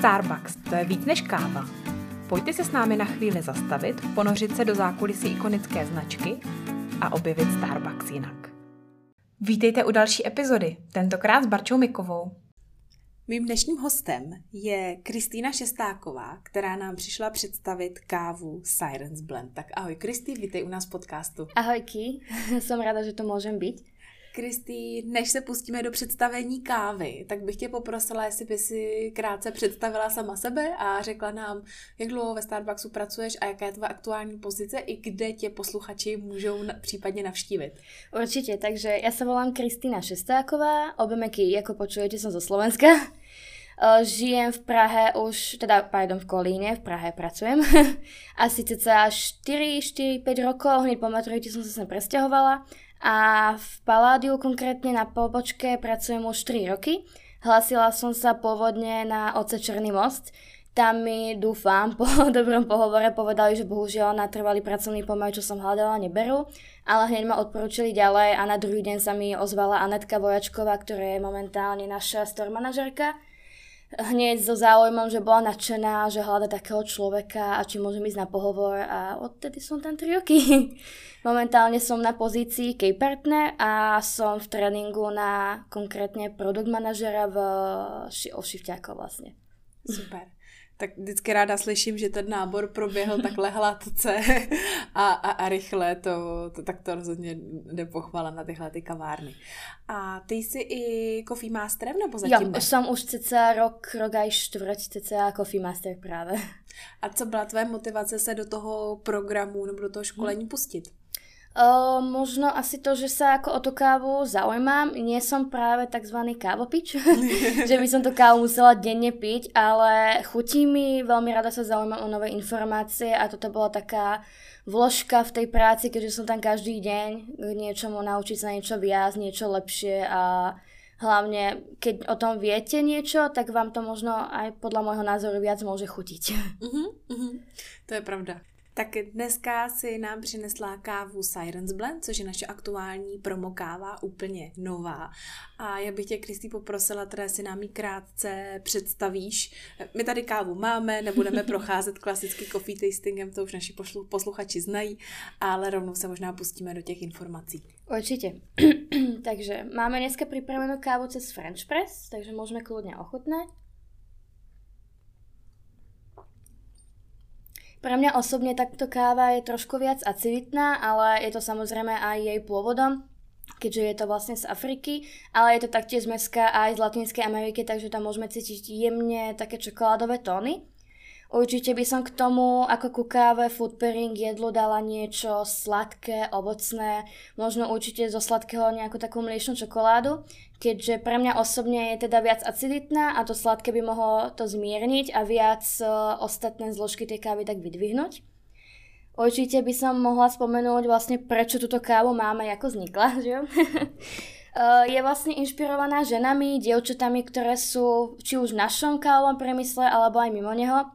Starbucks, to je víc než káva. Pojďte se s námi na chvíli zastavit, ponořit se do zákulisí ikonické značky a objevit Starbucks jinak. Vítejte u další epizody, tentokrát s Barčou Mikovou. Mým dnešním hostem je Kristýna Šestáková, která nám přišla představit kávu Sirens Blend. Tak ahoj Kristý, vítej u nás v podcastu. Ahojky, jsem ráda, že to můžem být. Kristý, než se pustíme do představení kávy, tak bych tě poprosila, jestli by si krátce představila sama sebe a řekla nám, jak dlouho ve Starbucksu pracuješ a jaká je tvoje aktuální pozice i kde tě posluchači můžou na, případně navštívit. Určitě, takže já se volám Kristýna Šestáková, obemeky, jako počujete, jsem zo Slovenska. Žijem v Prahe už, teda, pardon, v Kolíne, v Prahe pracujem. Asi cca 4, 4, 5 rokov, hneď po maturite som sa sem presťahovala a v Paládiu konkrétne na pobočke pracujem už 3 roky. Hlasila som sa pôvodne na Oce Černý most. Tam mi, dúfam, po dobrom pohovore povedali, že bohužiaľ na trvalý pracovný pomer, čo som hľadala, neberú. Ale hneď ma odporúčili ďalej a na druhý deň sa mi ozvala Anetka Vojačková, ktorá je momentálne naša store manažerka hneď so záujmom, že bola nadšená, že hľada takého človeka a či môžem ísť na pohovor a odtedy som tam 3 roky. Momentálne som na pozícii key partner a som v tréningu na konkrétne produkt manažera v Ošivťákov vlastne. Super tak vždycky ráda slyším, že ten nábor proběhl takhle hladce a, a, a rychle, to, to, tak to rozhodně jde pochvala na tyhle ty kavárny. A ty jsi i Coffee Masterem nebo zatím Jo, ne? jsem už cca rok, rok a čtvrť cca Coffee Master právě. A co byla tvoje motivace se do toho programu nebo do toho školení hmm. pustit? Možno asi to, že sa ako o tú kávu zaujímam. Nie som práve tzv. kávopič, že by som tú kávu musela denne piť, ale chutí mi, veľmi rada sa zaujímam o nové informácie a toto bola taká vložka v tej práci, keďže som tam každý deň k niečomu naučiť sa niečo viac, niečo lepšie a hlavne keď o tom viete niečo, tak vám to možno aj podľa môjho názoru viac môže chutiť. Uh-huh, uh-huh. To je pravda. Tak dneska si nám přinesla kávu Sirens Blend, což je naše aktuální promo káva, úplně nová. A já bych tě, Kristý, poprosila, teda si nám ji krátce představíš. My tady kávu máme, nebudeme procházet klasický coffee tastingem, to už naši posluchači znají, ale rovnou se možná pustíme do těch informací. Určitě. takže máme dneska připravenou kávu cez French Press, takže můžeme kludně ochutnať. Pre mňa osobne takto káva je trošku viac aciditná, ale je to samozrejme aj jej pôvodom, keďže je to vlastne z Afriky, ale je to taktiež z Meska aj z Latinskej Ameriky, takže tam môžeme cítiť jemne také čokoládové tóny. Určite by som k tomu, ako ku káve, food pairing, jedlu dala niečo sladké, ovocné, možno určite zo sladkého nejakú takú mliečnú čokoládu, keďže pre mňa osobne je teda viac aciditná a to sladké by mohlo to zmierniť a viac uh, ostatné zložky tej kávy tak vydvihnúť. Určite by som mohla spomenúť vlastne prečo túto kávu máme, ako vznikla, že jo? je vlastne inšpirovaná ženami, dievčatami, ktoré sú či už v našom kávovom priemysle alebo aj mimo neho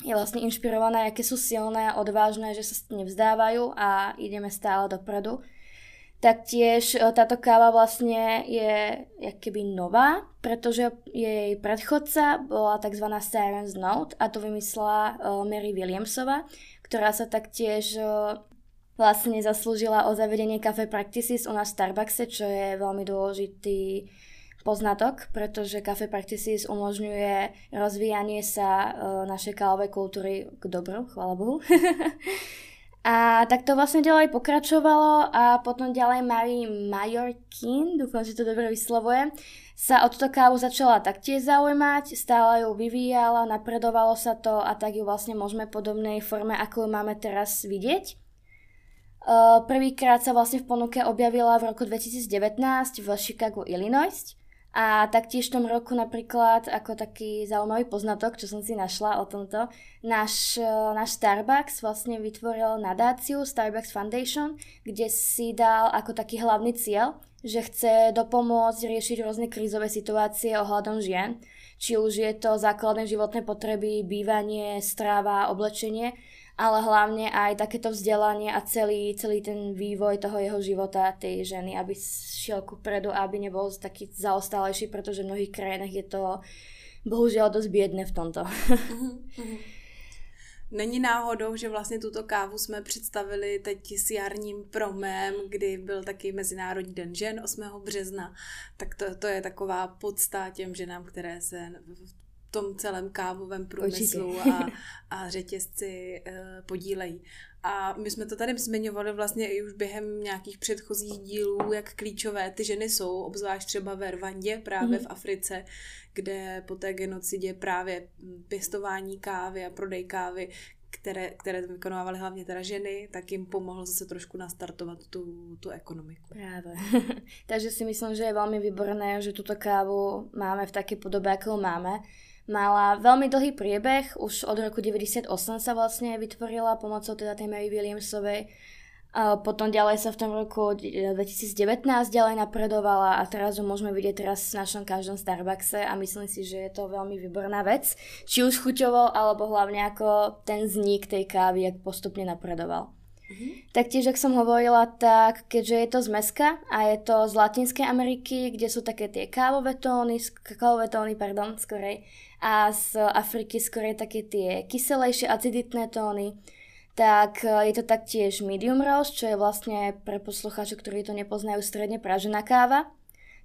je vlastne inšpirovaná, aké sú silné a odvážne, že sa nevzdávajú a ideme stále dopredu. Taktiež e, táto káva vlastne je keby nová, pretože jej predchodca bola tzv. Siren's Note a to vymyslela uh, Mary Williamsova, ktorá sa taktiež uh, vlastne zaslúžila o zavedenie Cafe Practices u nás v Starbuckse, čo je veľmi dôležitý poznatok, pretože Cafe Practices umožňuje rozvíjanie sa uh, našej kávovej kultúry k dobru, chvála Bohu. a tak to vlastne ďalej pokračovalo a potom ďalej Mary Majorkin, dúfam, že to dobre vyslovujem, sa o túto kávu začala taktiež zaujímať, stále ju vyvíjala, napredovalo sa to a tak ju vlastne môžeme podobnej forme, ako ju máme teraz vidieť. Uh, prvýkrát sa vlastne v ponuke objavila v roku 2019 v Chicago, Illinois a taktiež v tom roku napríklad, ako taký zaujímavý poznatok, čo som si našla o tomto, náš, e, náš Starbucks vlastne vytvoril nadáciu Starbucks Foundation, kde si dal ako taký hlavný cieľ, že chce dopomôcť riešiť rôzne krízové situácie ohľadom žien, či už je to základné životné potreby, bývanie, stráva, oblečenie, ale hlavne aj takéto vzdelanie a celý, celý ten vývoj toho jeho života, tej ženy, aby šiel ku predu aby nebol taký zaostalejší, pretože v mnohých krajinách je to bohužel dost biedné v tomto. Není náhodou, že vlastně tuto kávu jsme představili teď s jarním promem, kdy byl taky Mezinárodní den žen 8. března, tak to, to je taková podsta těm ženám, které se tom celém kávovém průmyslu a, a řetězci uh, podílejí. A my jsme to tady zmiňovali vlastně i už během nějakých předchozích dílů, jak klíčové ty ženy jsou, obzvlášť třeba ve Rwandě, právě mm. v Africe, kde po té genocidě právě pěstování kávy a prodej kávy, které, které vykonávaly hlavně teda ženy, tak jim pomohlo zase trošku nastartovat tu, tu ekonomiku. Práve. Takže si myslím, že je veľmi výborné, že túto kávu máme v takej podobe, ako máme Mala veľmi dlhý priebeh, už od roku 98 sa vlastne vytvorila pomocou teda tej Mary Williamsovej. A potom ďalej sa v tom roku 2019 ďalej napredovala a teraz ju môžeme vidieť teraz v našom každom Starbuckse a myslím si, že je to veľmi výborná vec. Či už chuťovo, alebo hlavne ako ten vznik tej kávy, jak postupne napredoval. Mm-hmm. Taktiež, ak som hovorila, tak keďže je to z Meska a je to z Latinskej Ameriky, kde sú také tie kávové tóny, kakaové tóny, pardon, skorej, a z Afriky skorej také tie kyselejšie aciditné tóny, tak e, je to taktiež medium roast, čo je vlastne pre poslucháčov, ktorí to nepoznajú, stredne pražená káva.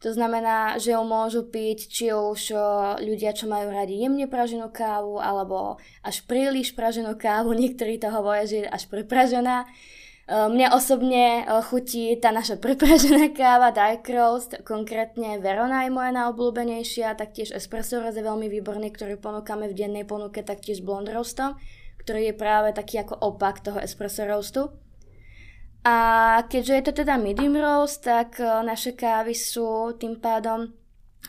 To znamená, že ju môžu piť či už ľudia, čo majú radi jemne praženú kávu, alebo až príliš praženú kávu. Niektorí to hovoria, že je až prepražená. Mne osobne chutí tá naša prepražená káva Dark Roast, konkrétne Verona je moja najobľúbenejšia, taktiež Espresso Roast je veľmi výborný, ktorý ponúkame v dennej ponuke, taktiež Blond Roastom, ktorý je práve taký ako opak toho Espresso Roastu. A keďže je to teda medium roast, tak e, naše kávy sú tým pádom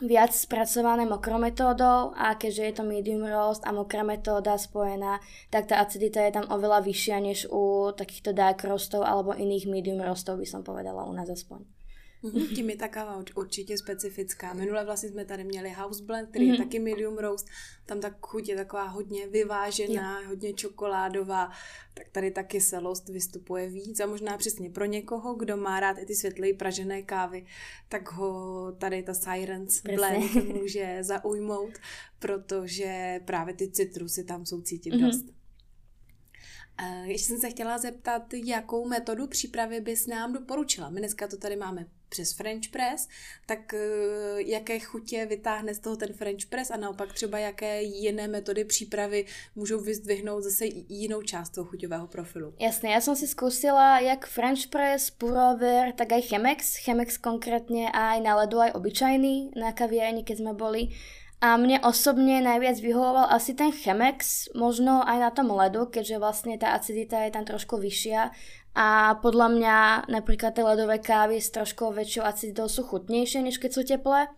viac spracované mokrou metódou a keďže je to medium roast a mokrá metóda spojená, tak tá acidita je tam oveľa vyššia než u takýchto dark roastov alebo iných medium roastov by som povedala u nás aspoň. Mm-hmm. Tím je ta káva určitě specifická. Minule vlastně jsme tady měli house blend, který mm-hmm. je mhm. taky medium roast. Tam ta chuť je taková hodně vyvážená, yeah. hodně čokoládová. Tak tady ta kyselost vystupuje víc a možná přesně pro někoho, kdo má rád i ty světlé pražené kávy, tak ho tady ta Sirens Presne. blend může zaujmout, protože právě ty citrusy tam jsou cítit mm-hmm. dost. Ještě jsem se chtěla zeptat, jakou metodu přípravy bys nám doporučila. My dneska to tady máme přes French press, tak eh, jaké chutě vytáhne z toho ten French press a naopak třeba jaké jiné metody přípravy můžou vyzdvihnout zase jinou část toho chuťového profilu. Jasně, já jsem si zkusila jak French press, purover, tak aj Chemex. Chemex konkrétně aj na ledu, aj obyčajný na kaviarni, keď sme boli. A mne osobne najviac vyhovoval asi ten Chemex, možno aj na tom ledu, keďže vlastne tá acidita je tam trošku vyššia a podľa mňa napríklad tie ledové kávy s trošku väčšou aciditou sú chutnejšie, než keď sú teplé.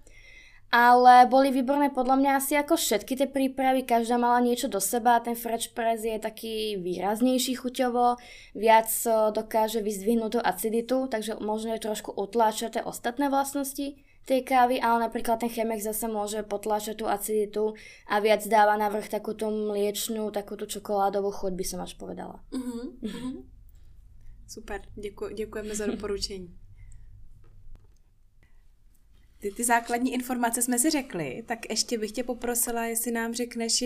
Ale boli výborné podľa mňa asi ako všetky tie prípravy, každá mala niečo do seba, ten French press je taký výraznejší chuťovo, viac dokáže vyzdvihnúť tú aciditu, takže možno je trošku utláčať tie ostatné vlastnosti tej kávy, ale napríklad ten chemek zase môže potláčať tú aciditu a viac dáva na vrch takúto mliečnú, takúto čokoládovú chuť by som až povedala. Uh-huh. Super, děkuji, děkujeme za doporučení. Ty, ty základní informace jsme si řekli, tak ještě bych tě poprosila, jestli nám řekneš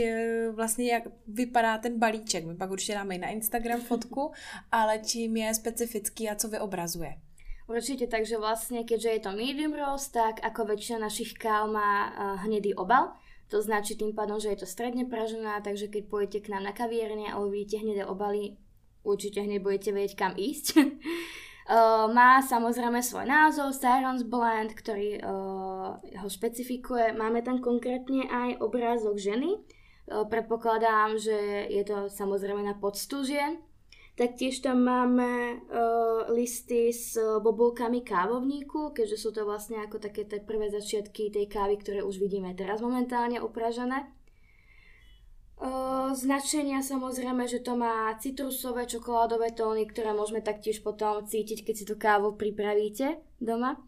vlastně, jak vypadá ten balíček. My pak určitě dáme i na Instagram fotku, ale čím je specifický a co vyobrazuje. Určite, takže vlastne, keďže je to medium roast, tak ako väčšina našich káv má hnedý obal. To značí tým pádom, že je to stredne pražená, takže keď pôjdete k nám na kavierne a uvidíte hnedé obaly, určite hneď budete vedieť, kam ísť. Uh, má samozrejme svoj názov, Sirens Blend, ktorý uh, ho špecifikuje. Máme tam konkrétne aj obrázok ženy. Predpokladám, že je to samozrejme na poctu žien. Taktiež tam máme uh, listy s bobulkami kávovníku, keďže sú to vlastne ako také tie prvé začiatky tej kávy, ktoré už vidíme teraz momentálne upražené značenia samozrejme, že to má citrusové, čokoládové tóny, ktoré môžeme taktiež potom cítiť, keď si tú kávu pripravíte doma.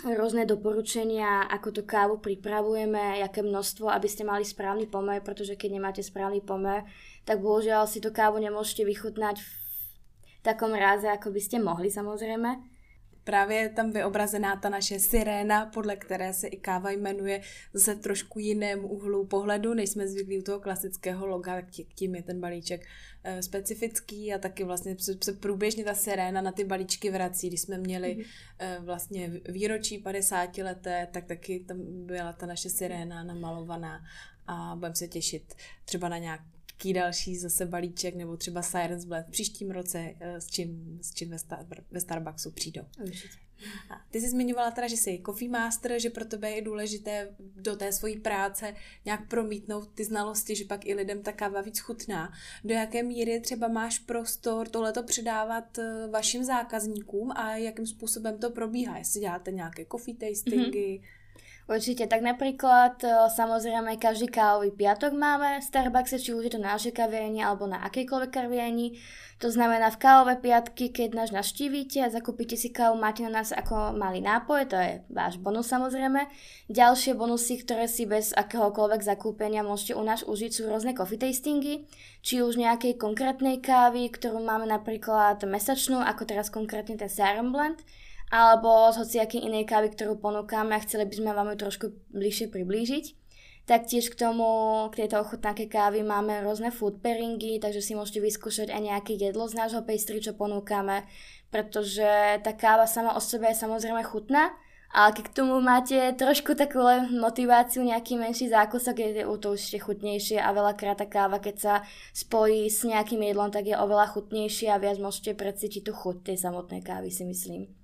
Rôzne doporučenia, ako tú kávu pripravujeme, aké množstvo, aby ste mali správny pomer, pretože keď nemáte správny pomer, tak bohužiaľ si tú kávu nemôžete vychutnať v takom ráze, ako by ste mohli samozrejme. Právě tam vyobrazená ta naše siréna, podle které se i káva jmenuje zase trošku jiném úhlu pohledu, než jsme zvyklí u toho klasického loga, tím je ten balíček e, specifický a taky vlastně se průběžně ta siréna na ty balíčky vrací. Když jsme měli mm-hmm. e, vlastně výročí 50 leté, tak taky tam byla ta naše siréna namalovaná a budeme se těšit třeba na nějak jaký další zase balíček nebo třeba Sirens Blend v příštím roce, eh, s čím, s čím ve, Star, ve Starbucksu přijdou. Určitě. Ty jsi zmiňovala teda, že jsi coffee master, že pro tebe je důležité do té svojí práce nějak promítnout ty znalosti, že pak i lidem ta káva víc chutná. Do jaké míry třeba máš prostor tohleto předávat eh, vašim zákazníkům a jakým způsobem to probíhá? Jestli děláte nějaké coffee tastingy, mm-hmm Určite, tak napríklad e, samozrejme každý kávový piatok máme v Starbuckse, či už je to na našej kaviarni alebo na akejkoľvek kaviarni. To znamená v kávové piatky, keď nás navštívite a zakúpite si kávu, máte na nás ako malý nápoj, to je váš bonus samozrejme. Ďalšie bonusy, ktoré si bez akéhokoľvek zakúpenia môžete u nás užiť, sú rôzne coffee tastingy, či už nejakej konkrétnej kávy, ktorú máme napríklad mesačnú, ako teraz konkrétne ten Sarum Blend, alebo z hociakej inej kávy, ktorú ponúkame a chceli by sme vám ju trošku bližšie priblížiť. Taktiež k tomu, k tejto ochutnáke kávy máme rôzne food pairingy, takže si môžete vyskúšať aj nejaké jedlo z nášho pastry, čo ponúkame, pretože tá káva sama o sebe je samozrejme chutná, ale keď k tomu máte trošku takú motiváciu, nejaký menší zákusok, je to už chutnejšie a veľakrát tá káva, keď sa spojí s nejakým jedlom, tak je oveľa chutnejšie a viac môžete precítiť tú chuť tej samotnej kávy, si myslím.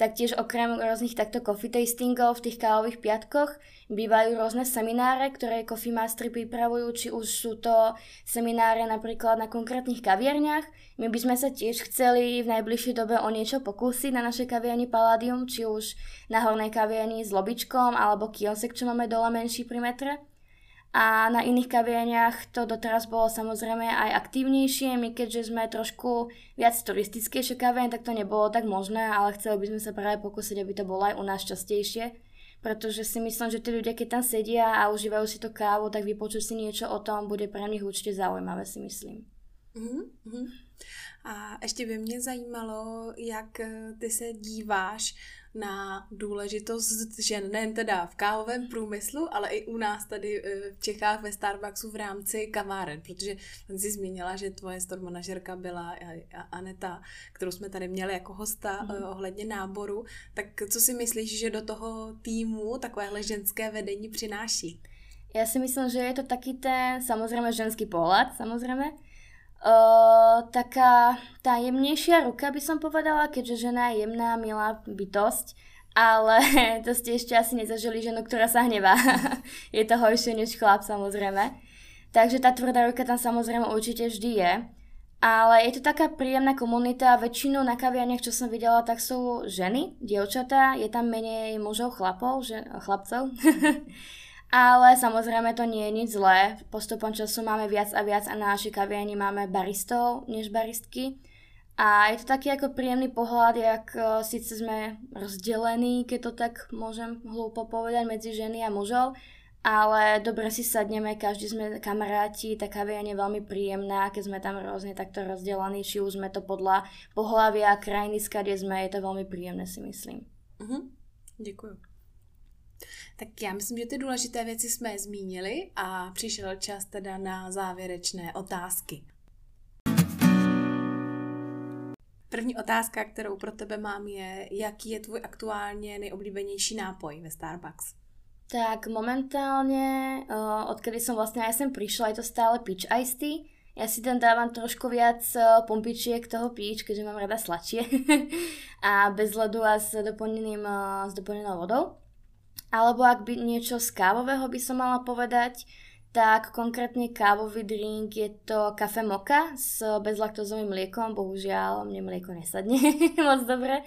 Taktiež okrem rôznych takto coffee tastingov v tých kávových piatkoch bývajú rôzne semináre, ktoré coffee mastery pripravujú, či už sú to semináre napríklad na konkrétnych kaviarniach. My by sme sa tiež chceli v najbližšej dobe o niečo pokúsiť na našej kaviarni Palladium, či už na hornej kaviarni s lobičkom alebo kiosek, čo máme dole menší pri metre. A na iných kaviarniach to doteraz bolo samozrejme aj aktívnejšie. My keďže sme trošku viac turistickejšie kaviarne, tak to nebolo tak možné, ale chceli by sme sa práve pokúsiť, aby to bolo aj u nás častejšie. Pretože si myslím, že tí ľudia, keď tam sedia a užívajú si to kávu, tak vypočuť si niečo o tom bude pre nich určite zaujímavé, si myslím. Mm-hmm. A ještě by mě zajímalo, jak ty se díváš na důležitost žen, nejen teda v kávovém průmyslu, ale i u nás tady eh, v Čechách ve Starbucksu v rámci kaváren, protože jsi zmínila, že tvoje store manažerka byla Aneta, kterou jsme tady měli jako hosta mm. ohledně náboru, tak co si myslíš, že do toho týmu takovéhle ženské vedení přináší? Já si myslím, že je to taký ten, samozrejme, ženský pohľad, samozrejme, Uh, taká tá jemnejšia ruka by som povedala, keďže žena je jemná, milá bytosť, ale to ste ešte asi nezažili ženu, ktorá sa hnevá. je to horšie než chlap samozrejme. Takže tá tvrdá ruka tam samozrejme určite vždy je. Ale je to taká príjemná komunita, väčšinou na kaviarniach, čo som videla, tak sú ženy, dievčatá, je tam menej mužov, chlapov, že, chlapcov. Ale samozrejme to nie je nič zlé. Postupom času máme viac a viac a na našej kaviarni máme baristov než baristky. A je to taký ako príjemný pohľad, jak uh, síce sme rozdelení, keď to tak môžem hlúpo povedať, medzi ženy a mužov, ale dobre si sadneme, každý sme kamaráti, tá kaviaň je veľmi príjemná, keď sme tam rôzne takto rozdelení, či už sme to podľa pohľavia, krajiny, skade sme, je to veľmi príjemné si myslím. Uh-huh. Děkuji. Tak já myslím, že ty důležité věci jsme zmínili a přišel čas teda na závěrečné otázky. První otázka, kterou pro tebe mám, je, jaký je tvůj aktuálně nejoblíbenější nápoj ve Starbucks? Tak momentálne, odkedy som vlastne aj sem prišla, je to stále peach iced tea. Ja si tam dávam trošku viac pompičiek toho peach, keďže mám rada sladšie. a bez ledu a s, doplneným, s doplnenou vodou. Alebo ak by niečo z kávového by som mala povedať, tak konkrétne kávový drink je to kafe moka s bezlaktózovým mliekom. Bohužiaľ, mne mlieko nesadne moc dobre.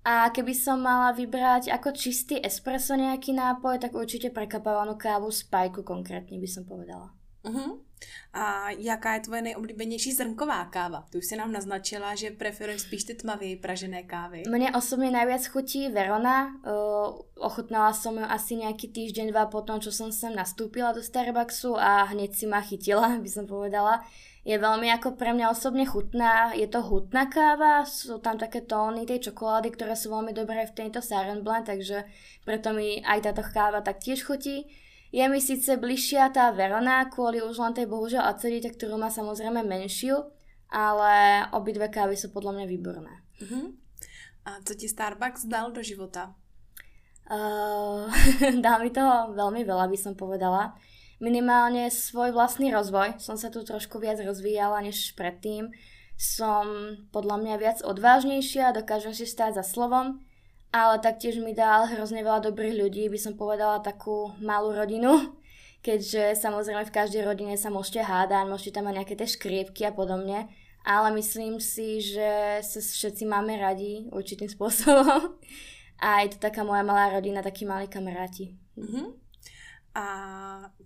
A keby som mala vybrať ako čistý espresso nejaký nápoj, tak určite prekapávanú kávu z pajku konkrétne by som povedala. Uh-huh. A jaká je tvoje nejoblíbenější zrnková káva? Tu už si nám naznačila, že preferuješ spíš ty tmavě pražené kávy. Mne osobne najviac chutí Verona. Uh, ochutnala som ju asi nejaký týždeň, dva potom, čo som sem nastúpila do Starbucksu a hneď si ma chytila, by som povedala. je veľmi ako pre mňa osobne chutná. Je to hutná káva, sú tam také tóny tej čokolády, ktoré sú veľmi dobré v tejto Siren Blend, takže preto mi aj táto káva taktiež chutí. Je mi síce bližšia tá Verona kvôli už len tej bohužiaľ acidite, ktorú má samozrejme menšiu, ale obidve kávy sú podľa mňa výborné. Uh-huh. A co ti Starbucks dal do života? Uh, dal mi toho veľmi veľa, by som povedala minimálne svoj vlastný rozvoj. Som sa tu trošku viac rozvíjala než predtým. Som podľa mňa viac odvážnejšia, dokážem si stáť za slovom, ale taktiež mi dal hrozne veľa dobrých ľudí, by som povedala takú malú rodinu, keďže samozrejme v každej rodine sa môžete hádať, môžete tam mať nejaké tie škriepky a podobne, ale myslím si, že sa všetci máme radi určitým spôsobom a je to taká moja malá rodina, takí malí kamaráti. Mm-hmm. A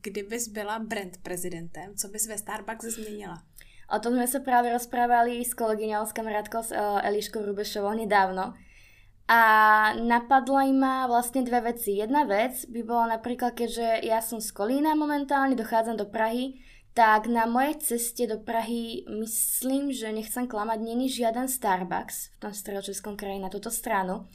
kdybys byla brand prezidentem, co bys ve Starbucks změnila? O tom sme sa práve rozprávali s kolegyňou, s kamarátkou s uh, Eliškou Rubešovou nedávno. A napadla im ma vlastne dve veci. Jedna vec by bola napríklad, keďže ja som z Kolína momentálne, dochádzam do Prahy, tak na mojej ceste do Prahy myslím, že nechcem klamať, není žiaden Starbucks v tom stredočeskom kraji na túto stranu.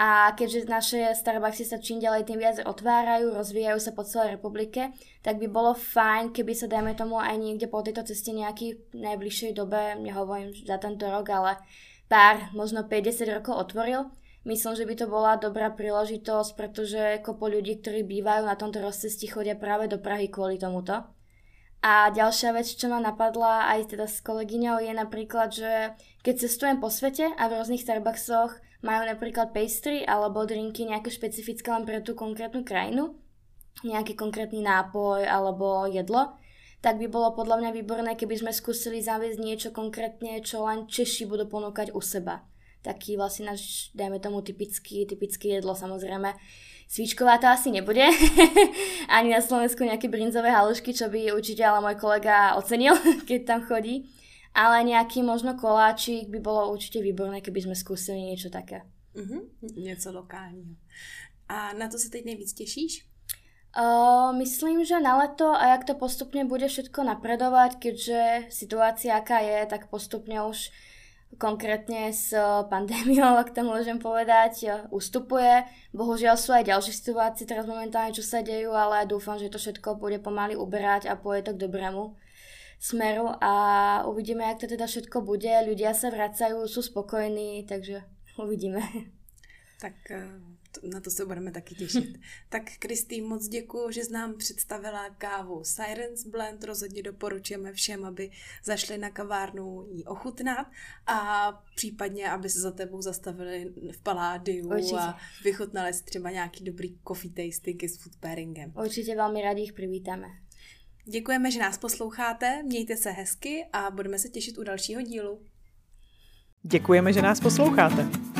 A keďže naše Starbucksy sa čím ďalej tým viac otvárajú, rozvíjajú sa po celej republike, tak by bolo fajn, keby sa dajme tomu aj niekde po tejto ceste nejaký v najbližšej dobe, nehovorím za tento rok, ale pár, možno 50 rokov otvoril. Myslím, že by to bola dobrá príležitosť, pretože kopo ľudí, ktorí bývajú na tomto rozcestí, chodia práve do Prahy kvôli tomuto. A ďalšia vec, čo ma napadla aj teda s kolegyňou, je napríklad, že keď cestujem po svete a v rôznych Starbucksoch majú napríklad pastry alebo drinky nejaké špecifické len pre tú konkrétnu krajinu, nejaký konkrétny nápoj alebo jedlo, tak by bolo podľa mňa výborné, keby sme skúsili zaviesť niečo konkrétne, čo len Češi budú ponúkať u seba. Taký vlastne náš, dajme tomu, typický, typické jedlo samozrejme. Svíčková to asi nebude. Ani na Slovensku nejaké brinzové halušky, čo by určite ale môj kolega ocenil, keď tam chodí ale nejaký možno koláčik by bolo určite výborné, keby sme skúsili niečo také. Uh-huh. Něco lokálního. A na to sa teď nejvíc tešíš? Uh, myslím, že na leto a jak to postupne bude všetko napredovať, keďže situácia aká je, tak postupne už konkrétne s pandémiou, ak to môžem povedať, ustupuje. Bohužiaľ sú aj ďalšie situácie teraz momentálne, čo sa dejú, ale dúfam, že to všetko bude pomaly uberať a pôjde to k dobrému smeru a uvidíme, jak to teda všetko bude. Ľudia sa vracajú, sú spokojní, takže uvidíme. Tak eh, na to se budeme taky těšit. tak Kristý, moc děkuji, že jsi nám představila kávu Sirens Blend. Rozhodně doporučujeme všem, aby zašli na kavárnu ji ochutnat a případně, aby se za tebou zastavili v Paládiu Určitě. a vychutnali si třeba nějaký dobrý coffee tasting s food pairingem. Určitě velmi rádi jich přivítáme. Děkujeme, že nás posloucháte, mějte se hezky a budeme se těšit u dalšího dílu. Děkujeme, že nás posloucháte.